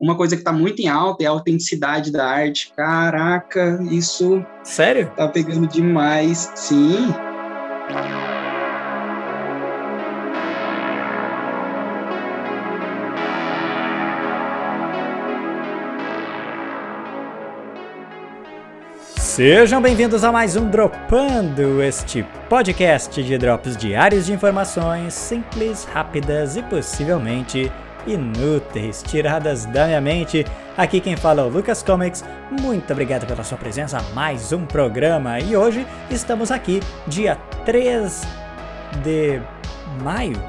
uma coisa que está muito em alta é a autenticidade da arte. Caraca, isso. Sério? Tá pegando demais. Sim. Sejam bem-vindos a mais um Dropando, este podcast de drops diários de informações simples, rápidas e possivelmente inúteis, tiradas da minha mente. Aqui quem fala é o Lucas Comics. Muito obrigado pela sua presença mais um programa. E hoje estamos aqui, dia 3 de maio.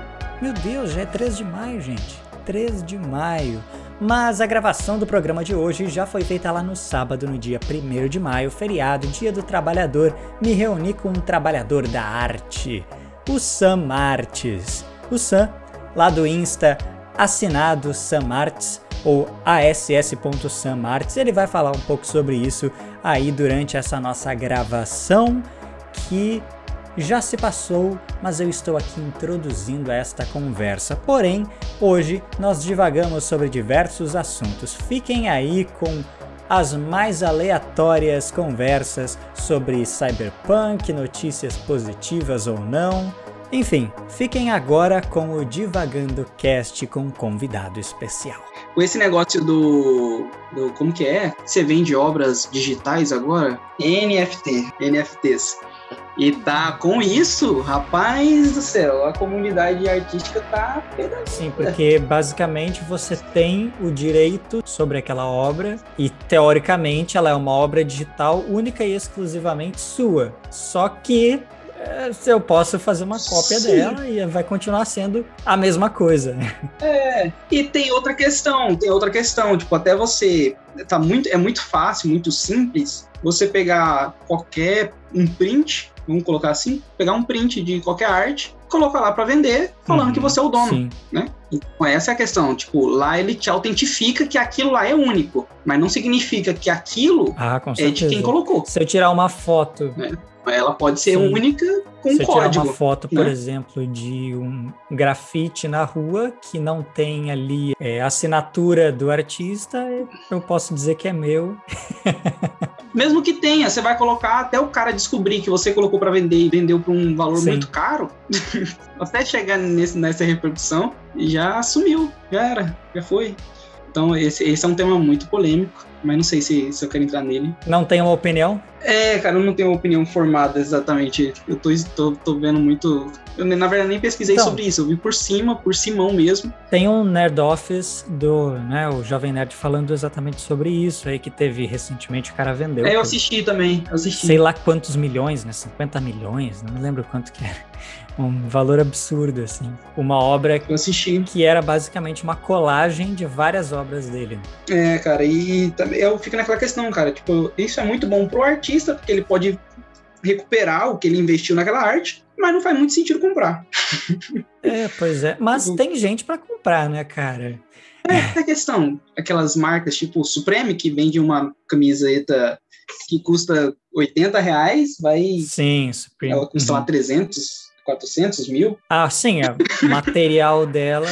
Meu Deus, já é 3 de maio, gente. 3 de maio. Mas a gravação do programa de hoje já foi feita lá no sábado, no dia 1 de maio, feriado, dia do trabalhador. Me reuni com um trabalhador da arte, o Sam Artes. O Sam, lá do Insta, assinado Sam Arts ou ass.samarts. Ele vai falar um pouco sobre isso aí durante essa nossa gravação que já se passou, mas eu estou aqui introduzindo esta conversa. Porém, hoje nós divagamos sobre diversos assuntos. Fiquem aí com as mais aleatórias conversas sobre cyberpunk, notícias positivas ou não. Enfim, fiquem agora com o Divagando Cast com um convidado especial. Com esse negócio do, do. Como que é? Você vende obras digitais agora? NFT, NFTs. E tá com isso, rapaz do céu, a comunidade artística tá Sim, porque basicamente você tem o direito sobre aquela obra e teoricamente ela é uma obra digital única e exclusivamente sua. Só que é, eu posso fazer uma cópia Sim. dela e vai continuar sendo a mesma coisa. É, e tem outra questão, tem outra questão, tipo, até você tá muito é muito fácil, muito simples você pegar qualquer um print vamos colocar assim, pegar um print de qualquer arte, colocar lá para vender, falando uhum, que você é o dono, sim. né? Então essa é a questão, tipo, lá ele te autentifica que aquilo lá é único, mas não significa que aquilo ah, é de quem colocou. Se eu tirar uma foto é. Ela pode ser Sim. única com Se código. Se tirar uma foto, por né? exemplo, de um grafite na rua que não tem ali é, assinatura do artista, eu posso dizer que é meu. Mesmo que tenha, você vai colocar até o cara descobrir que você colocou para vender e vendeu por um valor Sim. muito caro, até chegar nesse, nessa repercussão, já sumiu, já era, já foi. Então, esse, esse é um tema muito polêmico, mas não sei se, se eu quero entrar nele. Não tem uma opinião? É, cara, eu não tenho uma opinião formada exatamente. Eu tô, tô, tô vendo muito. Eu, na verdade, nem pesquisei então, sobre isso. Eu vi por cima, por Simão mesmo. Tem um Nerd Office do, né, o Jovem Nerd falando exatamente sobre isso aí que teve recentemente, o cara vendeu. É, eu assisti também, eu assisti. Sei lá quantos milhões, né? 50 milhões, não me lembro quanto que era um valor absurdo, assim. Uma obra que era basicamente uma colagem de várias obras dele. É, cara, e eu fico naquela questão, cara, tipo, isso é muito bom pro artista, porque ele pode recuperar o que ele investiu naquela arte, mas não faz muito sentido comprar. É, pois é. Mas tipo, tem gente para comprar, né, cara? É, a questão. Aquelas marcas tipo Supreme, que vende uma camiseta que custa 80 reais, vai. Sim, Supreme. Ela custa uhum. lá 300 400 mil. Ah, sim, é. o material dela.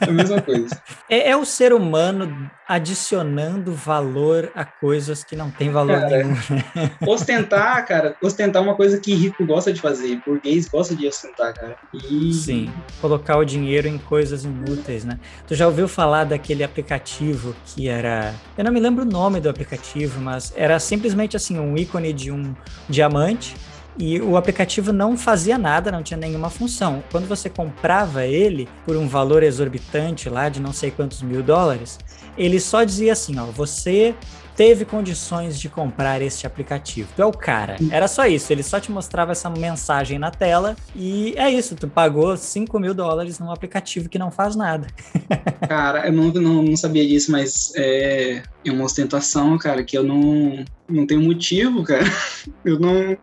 É a mesma coisa. É, é, o ser humano adicionando valor a coisas que não tem valor cara, nenhum. Né? Ostentar, cara, ostentar é uma coisa que rico gosta de fazer, burguês gosta de ostentar, cara. E... Sim, colocar o dinheiro em coisas inúteis, né? Tu já ouviu falar daquele aplicativo que era. Eu não me lembro o nome do aplicativo, mas era simplesmente assim, um ícone de um diamante e o aplicativo não fazia nada, não tinha nenhuma função. Quando você comprava ele por um valor exorbitante lá de não sei quantos mil dólares, ele só dizia assim, ó, você teve condições de comprar este aplicativo. Tu é o cara. Era só isso. Ele só te mostrava essa mensagem na tela e é isso. Tu pagou 5 mil dólares num aplicativo que não faz nada. cara, eu não, não, não, sabia disso, mas é, é uma ostentação, cara, que eu não, não tenho motivo, cara. Eu não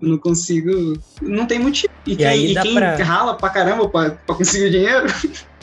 não consigo. Não tem motivo. E, e quem, e quem pra... rala pra caramba pra, pra conseguir dinheiro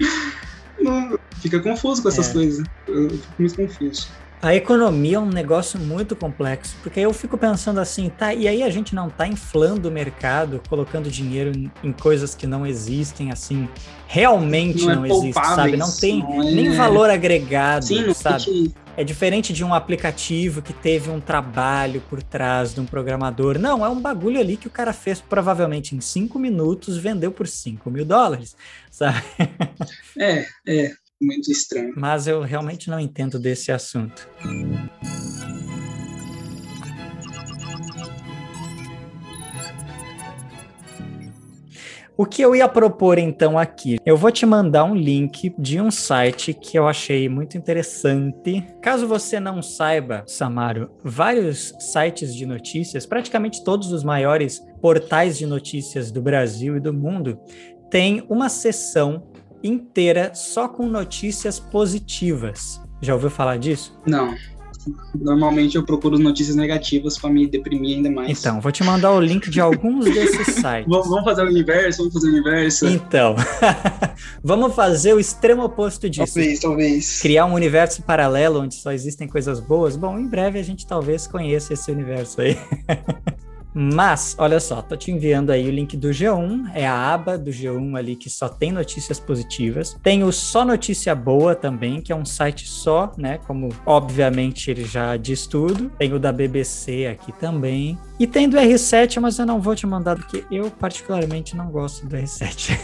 não, fica confuso com essas é. coisas. Eu fico muito confuso. A economia é um negócio muito complexo, porque eu fico pensando assim, tá, e aí a gente não tá inflando o mercado, colocando dinheiro em, em coisas que não existem, assim, realmente não, não é existe, sabe? Não tem não é... nem valor agregado, Sim, sabe? É diferente de um aplicativo que teve um trabalho por trás de um programador. Não, é um bagulho ali que o cara fez provavelmente em cinco minutos, vendeu por 5 mil dólares, sabe? É, é, muito estranho. Mas eu realmente não entendo desse assunto. O que eu ia propor então aqui? Eu vou te mandar um link de um site que eu achei muito interessante. Caso você não saiba, Samaro, vários sites de notícias, praticamente todos os maiores portais de notícias do Brasil e do mundo, têm uma seção inteira só com notícias positivas. Já ouviu falar disso? Não. Normalmente eu procuro notícias negativas para me deprimir ainda mais. Então, vou te mandar o link de alguns desses sites. vamos fazer o universo, vamos fazer o universo. Então, vamos fazer o extremo oposto disso. Talvez, talvez. Criar um universo paralelo onde só existem coisas boas. Bom, em breve a gente talvez conheça esse universo aí. Mas, olha só, tô te enviando aí o link do G1, é a aba do G1 ali que só tem notícias positivas. Tem o Só Notícia Boa também, que é um site só, né? Como obviamente ele já diz tudo. Tem o da BBC aqui também. E tem do R7, mas eu não vou te mandar porque eu particularmente não gosto do R7.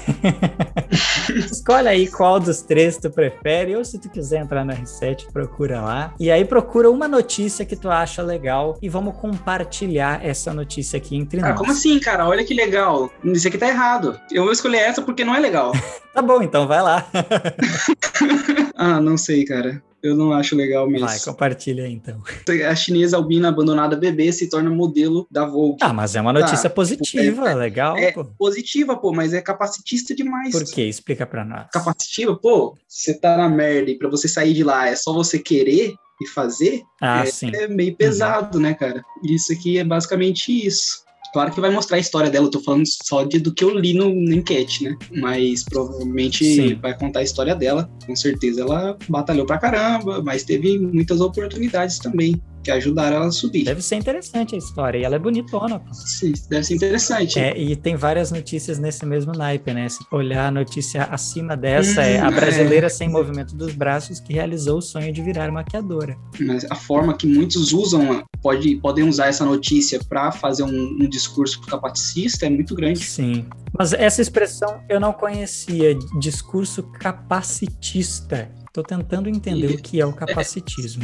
Escolhe aí qual dos três tu prefere, ou se tu quiser entrar no R7, procura lá. E aí procura uma notícia que tu acha legal e vamos compartilhar essa notícia aqui entre ah, nós. Como assim, cara? Olha que legal. Isso aqui tá errado. Eu vou escolher essa porque não é legal. tá bom, então vai lá. ah, não sei, cara. Eu não acho legal mesmo. Vai, compartilha aí, então. A chinesa albina abandonada bebê se torna modelo da Vogue. Ah, mas é uma notícia tá, positiva, é, legal. É pô. positiva, pô, mas é capacitista demais. Por quê? Explica pra nós. Capacitiva, pô, você tá na merda e pra você sair de lá é só você querer e fazer, ah, é, é, meio pesado, uhum. né, cara? Isso aqui é basicamente isso. Claro que vai mostrar a história dela, eu tô falando só de, do que eu li no, na enquete, né? Mas provavelmente Sim. vai contar a história dela. Com certeza ela batalhou pra caramba, mas teve muitas oportunidades também que ajudaram ela a subir. Deve ser interessante a história, e ela é bonitona. Pô. Sim, deve ser interessante. É, e tem várias notícias nesse mesmo naipe, né? Se olhar a notícia acima dessa, hum, é a brasileira é. sem movimento dos braços que realizou o sonho de virar maquiadora. Mas a forma que muitos usam, pode, podem usar essa notícia para fazer um, um discurso capacitista é muito grande. Sim. Mas essa expressão eu não conhecia, discurso capacitista. Estou tentando entender e, o que é o capacitismo.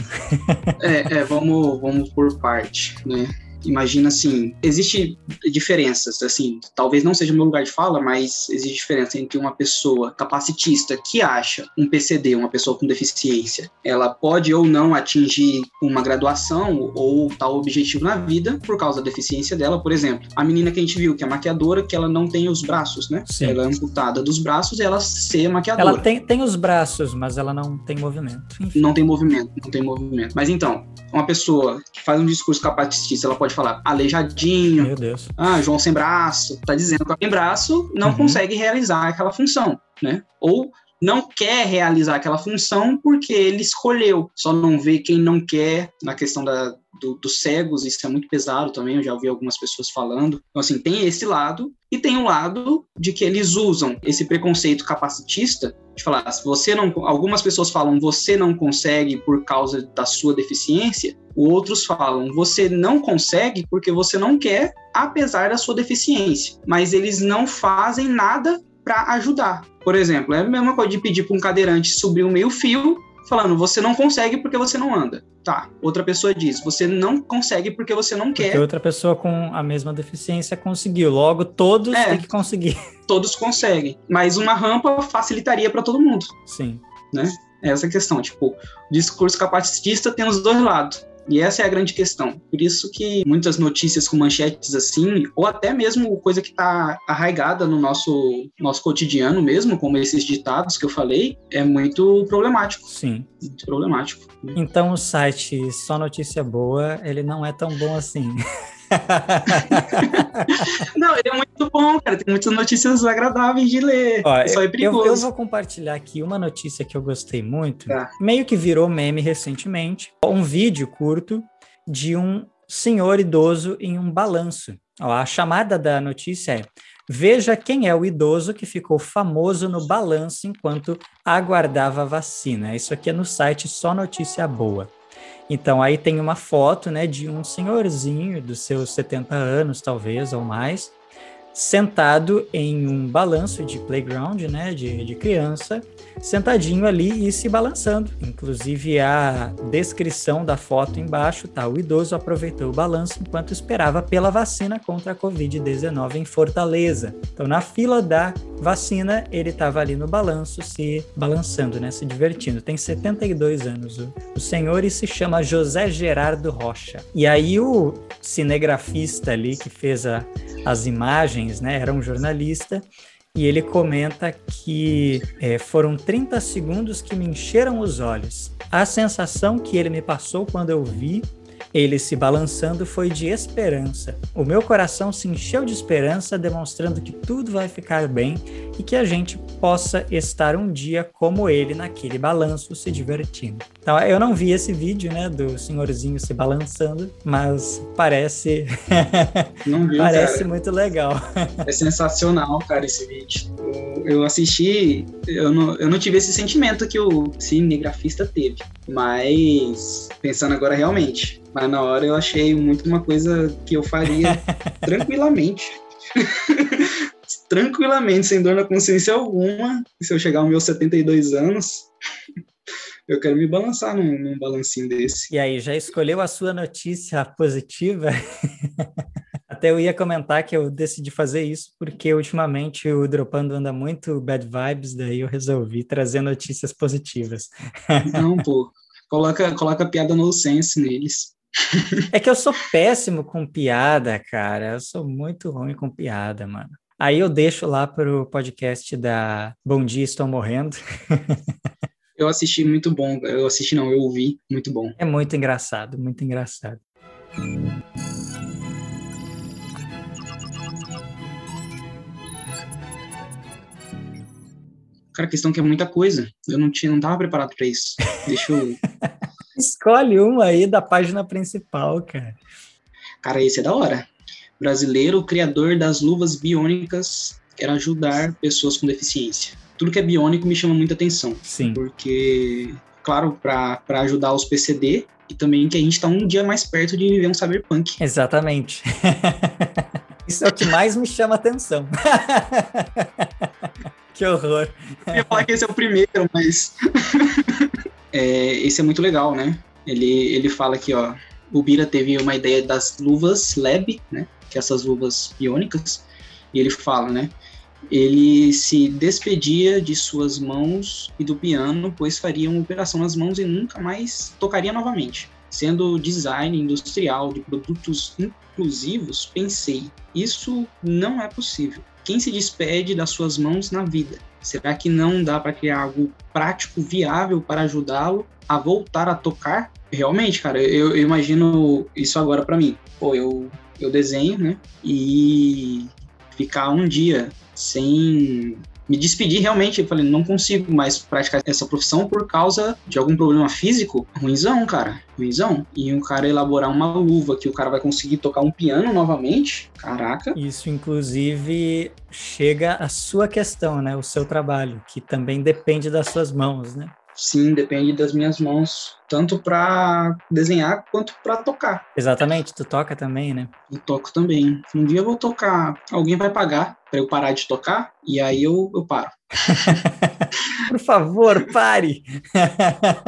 É, é, vamos, vamos por parte, né? Imagina assim, existe diferenças, assim, talvez não seja o meu lugar de fala, mas existe diferença entre uma pessoa capacitista que acha um PCD, uma pessoa com deficiência, ela pode ou não atingir uma graduação ou tal objetivo na vida por causa da deficiência dela, por exemplo. A menina que a gente viu, que é maquiadora, que ela não tem os braços, né? Sim. Ela é amputada dos braços e ela ser maquiadora. Ela tem, tem os braços, mas ela não tem movimento. Enfim. Não tem movimento, não tem movimento. Mas então, uma pessoa que faz um discurso capacitista, ela pode falar aleijadinho, Meu Deus. ah, João sem braço, tá dizendo que tem braço não uhum. consegue realizar aquela função, né? Ou não quer realizar aquela função porque ele escolheu. Só não vê quem não quer na questão da, do, dos cegos, isso é muito pesado também, eu já ouvi algumas pessoas falando. Então, assim, tem esse lado, e tem o um lado de que eles usam esse preconceito capacitista de falar, se você não. Algumas pessoas falam, você não consegue por causa da sua deficiência, outros falam, você não consegue porque você não quer, apesar da sua deficiência. Mas eles não fazem nada para ajudar. Por exemplo, é a mesma coisa de pedir para um cadeirante subir um meio fio falando, você não consegue porque você não anda. Tá. Outra pessoa diz, você não consegue porque você não quer. Porque outra pessoa com a mesma deficiência conseguiu. Logo, todos é, têm que conseguir. Todos conseguem. Mas uma rampa facilitaria para todo mundo. Sim. Né? Essa é a questão. Tipo, o discurso capacitista tem os dois lados. E essa é a grande questão. Por isso que muitas notícias com manchetes assim, ou até mesmo coisa que está arraigada no nosso, nosso cotidiano mesmo, como esses ditados que eu falei, é muito problemático. Sim. Muito problemático. Então o site Só Notícia Boa, ele não é tão bom assim. Não, ele é muito bom, cara. Tem muitas notícias agradáveis de ler. Ó, Só é perigoso. Eu, eu, vou compartilhar aqui uma notícia que eu gostei muito. Tá. Meio que virou meme recentemente. Um vídeo curto de um senhor idoso em um balanço. Ó, a chamada da notícia é Veja quem é o idoso que ficou famoso no balanço enquanto aguardava a vacina. Isso aqui é no site Só Notícia Boa. Então aí tem uma foto, né, de um senhorzinho dos seus 70 anos, talvez, ou mais, sentado em um balanço de playground, né, de, de criança, sentadinho ali e se balançando. Inclusive a descrição da foto embaixo tá, o idoso aproveitou o balanço enquanto esperava pela vacina contra a Covid-19 em Fortaleza. Então na fila da vacina, ele estava ali no balanço, se balançando, né, se divertindo. Tem 72 anos o, o senhor e se chama José Gerardo Rocha. E aí o cinegrafista ali que fez a, as imagens, né, era um jornalista, e ele comenta que é, foram 30 segundos que me encheram os olhos. A sensação que ele me passou quando eu vi ele se balançando foi de esperança. O meu coração se encheu de esperança, demonstrando que tudo vai ficar bem e que a gente possa estar um dia como ele naquele balanço se divertindo. Então, eu não vi esse vídeo, né, do senhorzinho se balançando, mas parece não viu, parece cara. muito legal. é sensacional, cara, esse vídeo. Eu, eu assisti, eu não, eu não tive esse sentimento que o cinegrafista teve, mas pensando agora realmente, mas na hora eu achei muito uma coisa que eu faria tranquilamente. tranquilamente, sem dor na consciência alguma. Se eu chegar aos meus 72 anos, eu quero me balançar num, num balancinho desse. E aí, já escolheu a sua notícia positiva? Até eu ia comentar que eu decidi fazer isso porque ultimamente o Dropando anda muito bad vibes, daí eu resolvi trazer notícias positivas. Não, pô. Coloca, coloca piada no sense neles. É que eu sou péssimo com piada, cara. Eu sou muito ruim com piada, mano. Aí eu deixo lá pro podcast da Bom Dia Estou Morrendo. Eu assisti muito bom. Eu assisti não, eu ouvi muito bom. É muito engraçado, muito engraçado. Cara, a questão é que é muita coisa. Eu não tinha, não tava preparado para isso. Deixa eu Escolhe uma aí da página principal, cara. Cara, esse é da hora. Brasileiro, criador das luvas biônicas, quer ajudar pessoas com deficiência. Tudo que é biônico me chama muita atenção. Sim. Porque, claro, para ajudar os PCD e também que a gente está um dia mais perto de viver um cyberpunk. Exatamente. Isso é o que mais me chama atenção. que horror. Eu ia falar que esse é o primeiro, mas. é, esse é muito legal, né? Ele, ele fala aqui, ó, o Bira teve uma ideia das luvas Lab, né? Que é essas luvas iônicas, e ele fala, né? Ele se despedia de suas mãos e do piano, pois faria uma operação nas mãos e nunca mais tocaria novamente. Sendo design industrial de produtos inclusivos, pensei, isso não é possível. Quem se despede das suas mãos na vida? Será que não dá para criar algo prático, viável para ajudá-lo a voltar a tocar? Realmente, cara, eu, eu imagino isso agora para mim. Pô, eu, eu desenho, né? E ficar um dia sem me despedi realmente. Eu falei, não consigo mais praticar essa profissão por causa de algum problema físico. Ruizão, cara. Ruizão. E um cara elaborar uma luva que o cara vai conseguir tocar um piano novamente. Caraca. Isso, inclusive, chega a sua questão, né? O seu trabalho, que também depende das suas mãos, né? Sim, depende das minhas mãos, tanto para desenhar quanto para tocar. Exatamente, tu toca também, né? Eu toco também. Um dia eu vou tocar, alguém vai pagar para eu parar de tocar e aí eu, eu paro. Por favor, pare.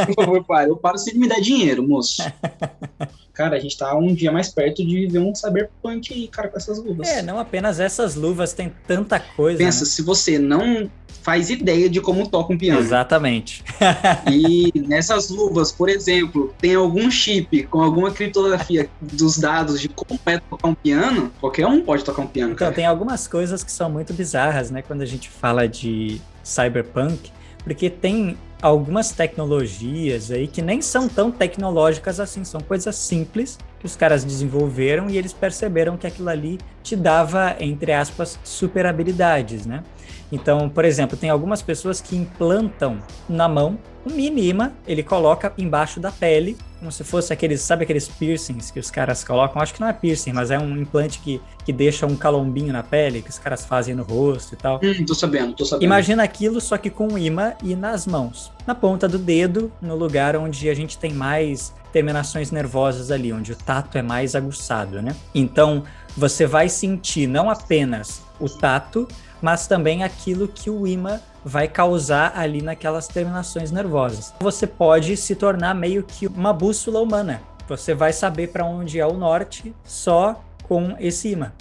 Por favor, pare. Eu paro se me der dinheiro, moço. Cara, a gente tá um dia mais perto de viver um cyberpunk aí, cara, com essas luvas. É, não apenas essas luvas, tem tanta coisa. Pensa, né? se você não faz ideia de como toca um piano. Exatamente. e nessas luvas, por exemplo, tem algum chip com alguma criptografia dos dados de como é tocar um piano, qualquer um pode tocar um piano. Então, tem algumas coisas que são muito bizarras, né? Quando a gente fala de cyberpunk, porque tem algumas tecnologias aí que nem são tão tecnológicas assim, são coisas simples os caras desenvolveram e eles perceberam que aquilo ali te dava, entre aspas, super habilidades, né? Então, por exemplo, tem algumas pessoas que implantam na mão um mini ele coloca embaixo da pele, como se fosse aqueles, sabe aqueles piercings que os caras colocam? Acho que não é piercing, mas é um implante que, que deixa um calombinho na pele, que os caras fazem no rosto e tal. Hum, tô sabendo, tô sabendo. Imagina aquilo só que com um imã e nas mãos. Na ponta do dedo, no lugar onde a gente tem mais terminações nervosas ali, onde o tato é mais aguçado, né? Então, você vai sentir não apenas o tato, mas também aquilo que o imã vai causar ali naquelas terminações nervosas. Você pode se tornar meio que uma bússola humana. Você vai saber para onde é o norte só com esse imã.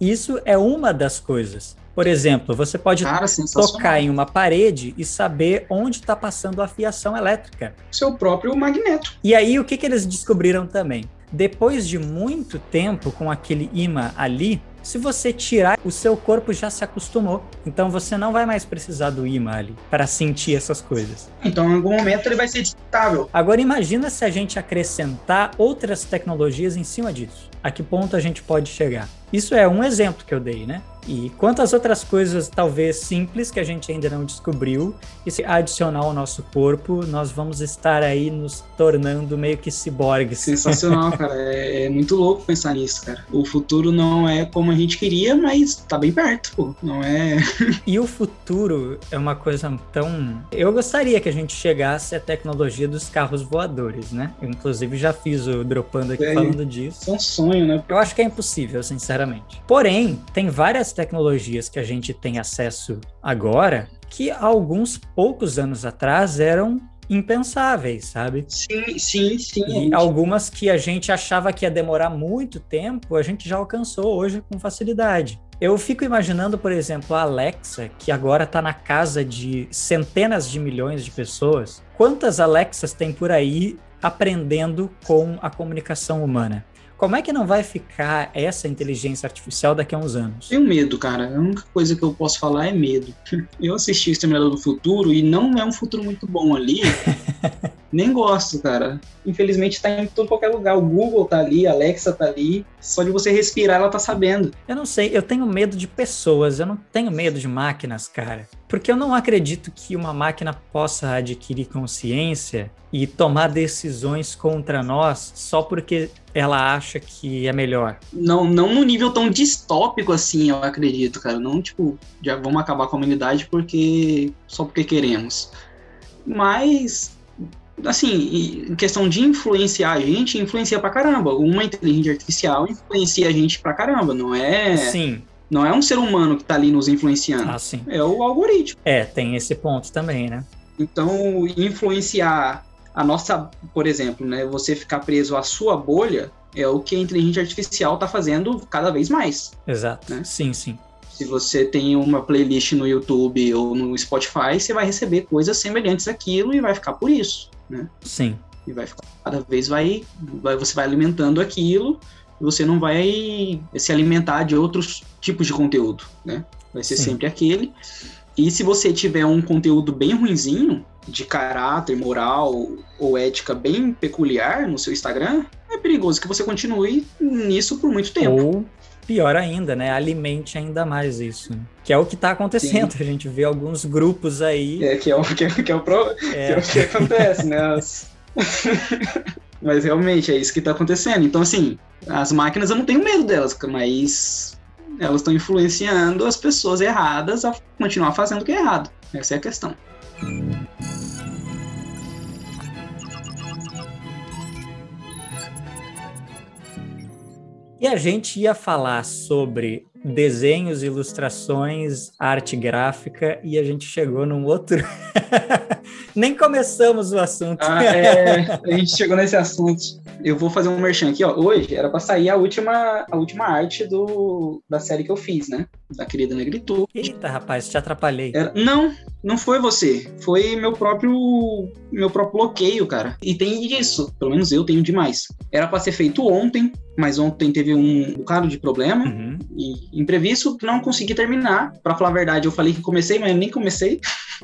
Isso é uma das coisas. Por exemplo, você pode Cara, tocar em uma parede e saber onde está passando a fiação elétrica. Seu próprio magneto. E aí, o que, que eles descobriram também? Depois de muito tempo com aquele imã ali, se você tirar, o seu corpo já se acostumou. Então você não vai mais precisar do imã ali para sentir essas coisas. Então em algum momento ele vai ser destável. Agora imagina se a gente acrescentar outras tecnologias em cima disso. A que ponto a gente pode chegar? Isso é um exemplo que eu dei, né? E quantas outras coisas, talvez simples, que a gente ainda não descobriu, e se adicionar ao nosso corpo, nós vamos estar aí nos tornando meio que ciborgues. Sensacional, cara. É, é, muito louco pensar nisso, cara. O futuro não é como a gente queria, mas tá bem perto, pô. Não é. e o futuro é uma coisa tão. Eu gostaria que a gente chegasse à tecnologia dos carros voadores, né? Eu, inclusive, já fiz o dropando aqui é, falando disso. É um sonho, né? Eu acho que é impossível, sinceramente. Porém, tem várias tecnologias que a gente tem acesso agora que alguns poucos anos atrás eram impensáveis, sabe? Sim, sim, sim. E algumas que a gente achava que ia demorar muito tempo, a gente já alcançou hoje com facilidade. Eu fico imaginando, por exemplo, a Alexa, que agora está na casa de centenas de milhões de pessoas. Quantas Alexas tem por aí aprendendo com a comunicação humana? Como é que não vai ficar essa inteligência artificial daqui a uns anos? Tenho medo, cara. A única coisa que eu posso falar é medo. Eu assisti Exterminador do Futuro e não é um futuro muito bom ali. Nem gosto, cara. Infelizmente tá em todo qualquer lugar. O Google tá ali, a Alexa tá ali. Só de você respirar, ela tá sabendo. Eu não sei, eu tenho medo de pessoas, eu não tenho medo de máquinas, cara. Porque eu não acredito que uma máquina possa adquirir consciência e tomar decisões contra nós só porque ela acha que é melhor. Não, não no nível tão distópico assim, eu acredito, cara. Não tipo, já vamos acabar com a humanidade porque só porque queremos. Mas assim, em questão de influenciar a gente, influencia pra caramba. Uma inteligência artificial influencia a gente pra caramba, não é? Sim. Não é um ser humano que tá ali nos influenciando. Ah, sim. É o algoritmo. É, tem esse ponto também, né? Então, influenciar a nossa, por exemplo, né, você ficar preso à sua bolha é o que a inteligência artificial está fazendo cada vez mais. Exato. Né? Sim, sim. Se você tem uma playlist no YouTube ou no Spotify, você vai receber coisas semelhantes àquilo e vai ficar por isso né? Sim. E vai ficar, cada vez vai, vai você vai alimentando aquilo e você não vai se alimentar de outros tipos de conteúdo, né? Vai ser Sim. sempre aquele. E se você tiver um conteúdo bem ruinzinho, de caráter, moral ou ética bem peculiar no seu Instagram, é perigoso que você continue nisso por muito tempo. Ou pior ainda, né? Alimente ainda mais isso. Que é o que está acontecendo. Sim. A gente vê alguns grupos aí. É, que é o que, é, que, é o, pro, é. Que, é o que acontece, né? As... mas realmente é isso que está acontecendo. Então, assim, as máquinas eu não tenho medo delas, mas elas estão influenciando as pessoas erradas a continuar fazendo o que é errado. Essa é a questão. E a gente ia falar sobre desenhos, ilustrações, arte gráfica e a gente chegou num outro. Nem começamos o assunto. Ah, é, a gente chegou nesse assunto. Eu vou fazer um merchan aqui, ó. Hoje era para sair a última, a última arte do, da série que eu fiz, né? Da querida Negritude. Eita, rapaz, te atrapalhei. Era, não, não foi você. Foi meu próprio meu próprio bloqueio, cara. E tem isso, pelo menos eu tenho demais. Era para ser feito ontem, mas ontem teve um bocado de problema uhum. e imprevisto, não consegui terminar. Para falar a verdade, eu falei que comecei, mas nem comecei.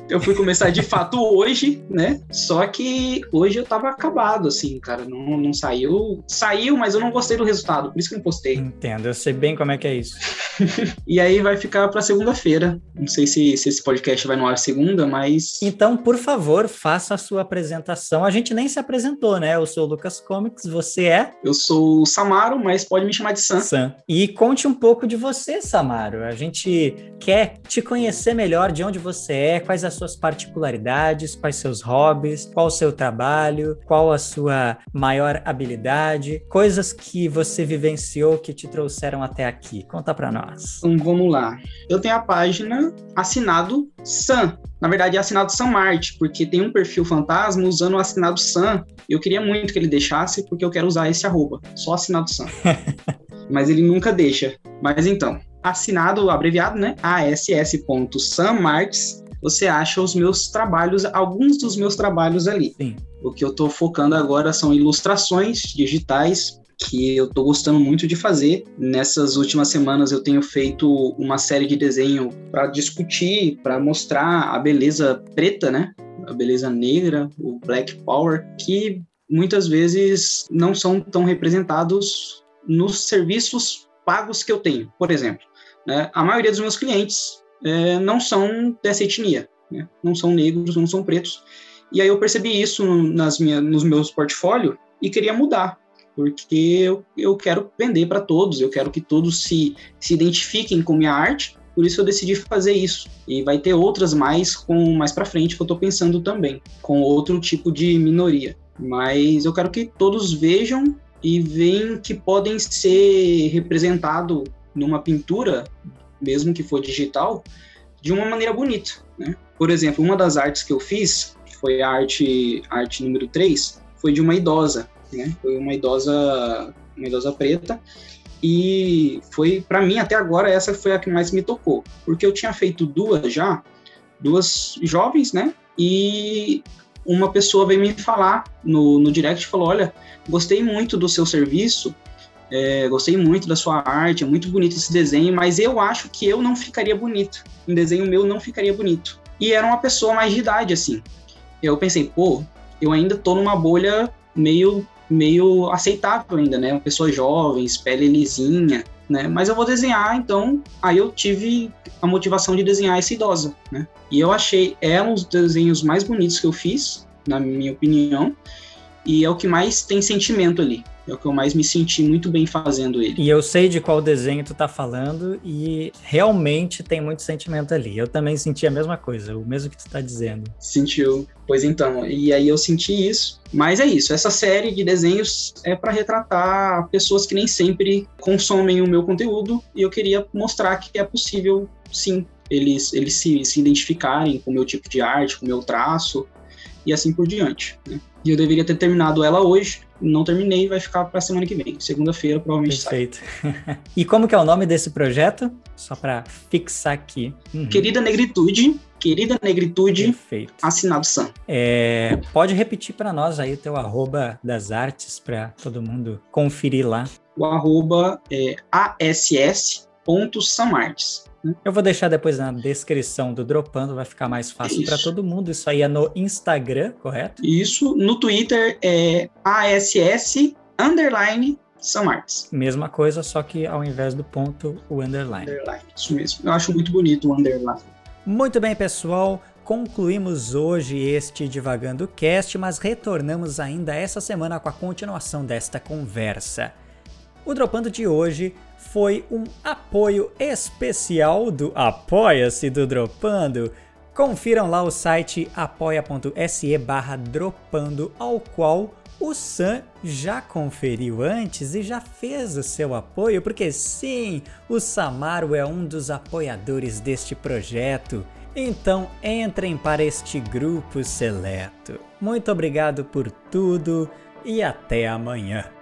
Eu fui começar de fato hoje, né? Só que hoje eu tava acabado, assim, cara. Não, não saiu. Saiu, mas eu não gostei do resultado, por isso que eu não postei. Entendo, eu sei bem como é que é isso. e aí vai ficar pra segunda-feira. Não sei se, se esse podcast vai no ar segunda, mas. Então, por favor, faça a sua apresentação. A gente nem se apresentou, né? Eu sou o Lucas Comics, você é? Eu sou o Samaro, mas pode me chamar de Sam. Sam. E conte um pouco de você, Samaro. A gente quer te conhecer melhor de onde você é, quais as suas particularidades, quais seus hobbies, qual o seu trabalho, qual a sua maior habilidade, coisas que você vivenciou que te trouxeram até aqui. Conta para nós. Então vamos lá. Eu tenho a página assinado Sam. Na verdade é assinado Sam Marte, porque tem um perfil fantasma usando o assinado Sam. Eu queria muito que ele deixasse, porque eu quero usar esse arroba, só assinado Sam. Mas ele nunca deixa. Mas então, assinado, abreviado, né? ass.sammarques, você acha os meus trabalhos, alguns dos meus trabalhos ali. Sim. O que eu estou focando agora são ilustrações digitais que eu estou gostando muito de fazer. Nessas últimas semanas eu tenho feito uma série de desenho para discutir, para mostrar a beleza preta, né? A beleza negra, o Black Power, que muitas vezes não são tão representados nos serviços pagos que eu tenho. Por exemplo, né, a maioria dos meus clientes é, não são dessa etnia, né, não são negros, não são pretos. E aí eu percebi isso nas minhas, nos meus portfólios e queria mudar, porque eu, eu quero vender para todos, eu quero que todos se, se identifiquem com minha arte, por isso eu decidi fazer isso. E vai ter outras mais com mais para frente que eu estou pensando também, com outro tipo de minoria. Mas eu quero que todos vejam e veem que podem ser representados numa pintura, mesmo que for digital, de uma maneira bonita. Né? Por exemplo, uma das artes que eu fiz, que foi a arte, arte número 3, foi de uma idosa. Né? Foi uma idosa, uma idosa preta. E foi, para mim, até agora, essa foi a que mais me tocou. Porque eu tinha feito duas já, duas jovens, né? E uma pessoa veio me falar no, no direct falou: Olha, gostei muito do seu serviço, é, gostei muito da sua arte, é muito bonito esse desenho, mas eu acho que eu não ficaria bonito. Um desenho meu não ficaria bonito. E era uma pessoa mais de idade, assim. Eu pensei, pô, eu ainda tô numa bolha meio, meio aceitável ainda, né? Uma pessoa jovem, pele lisinha, né? Mas eu vou desenhar, então. Aí eu tive a motivação de desenhar essa idosa, né? E eu achei ela um dos desenhos mais bonitos que eu fiz, na minha opinião, e é o que mais tem sentimento ali. É o que eu mais me senti muito bem fazendo ele. E eu sei de qual desenho tu tá falando e realmente tem muito sentimento ali. Eu também senti a mesma coisa, o mesmo que tu tá dizendo. Sentiu. Pois então, e aí eu senti isso. Mas é isso, essa série de desenhos é para retratar pessoas que nem sempre consomem o meu conteúdo e eu queria mostrar que é possível, sim, eles, eles se, se identificarem com o meu tipo de arte, com o meu traço e assim por diante. Né? E eu deveria ter terminado ela hoje, não terminei, vai ficar para semana que vem. Segunda-feira, provavelmente Perfeito. e como que é o nome desse projeto? Só para fixar aqui. Uhum. Querida Negritude, Querida Negritude, Perfeito. assinado Sam. É, pode repetir para nós aí o teu arroba das artes para todo mundo conferir lá. O arroba é ass.samartes. Eu vou deixar depois na descrição do Dropando, vai ficar mais fácil para todo mundo. Isso aí é no Instagram, correto? Isso. No Twitter é ASS underline Samartes. Mesma coisa, só que ao invés do ponto, o underline. Underline, isso mesmo. Eu acho muito bonito o underline. Muito bem, pessoal. Concluímos hoje este Divagando Cast, mas retornamos ainda essa semana com a continuação desta conversa. O Dropando de hoje foi um apoio especial do Apoia-se do Dropando. Confiram lá o site apoia.se barra dropando, ao qual o Sam já conferiu antes e já fez o seu apoio, porque sim, o Samaro é um dos apoiadores deste projeto. Então entrem para este grupo seleto. Muito obrigado por tudo e até amanhã.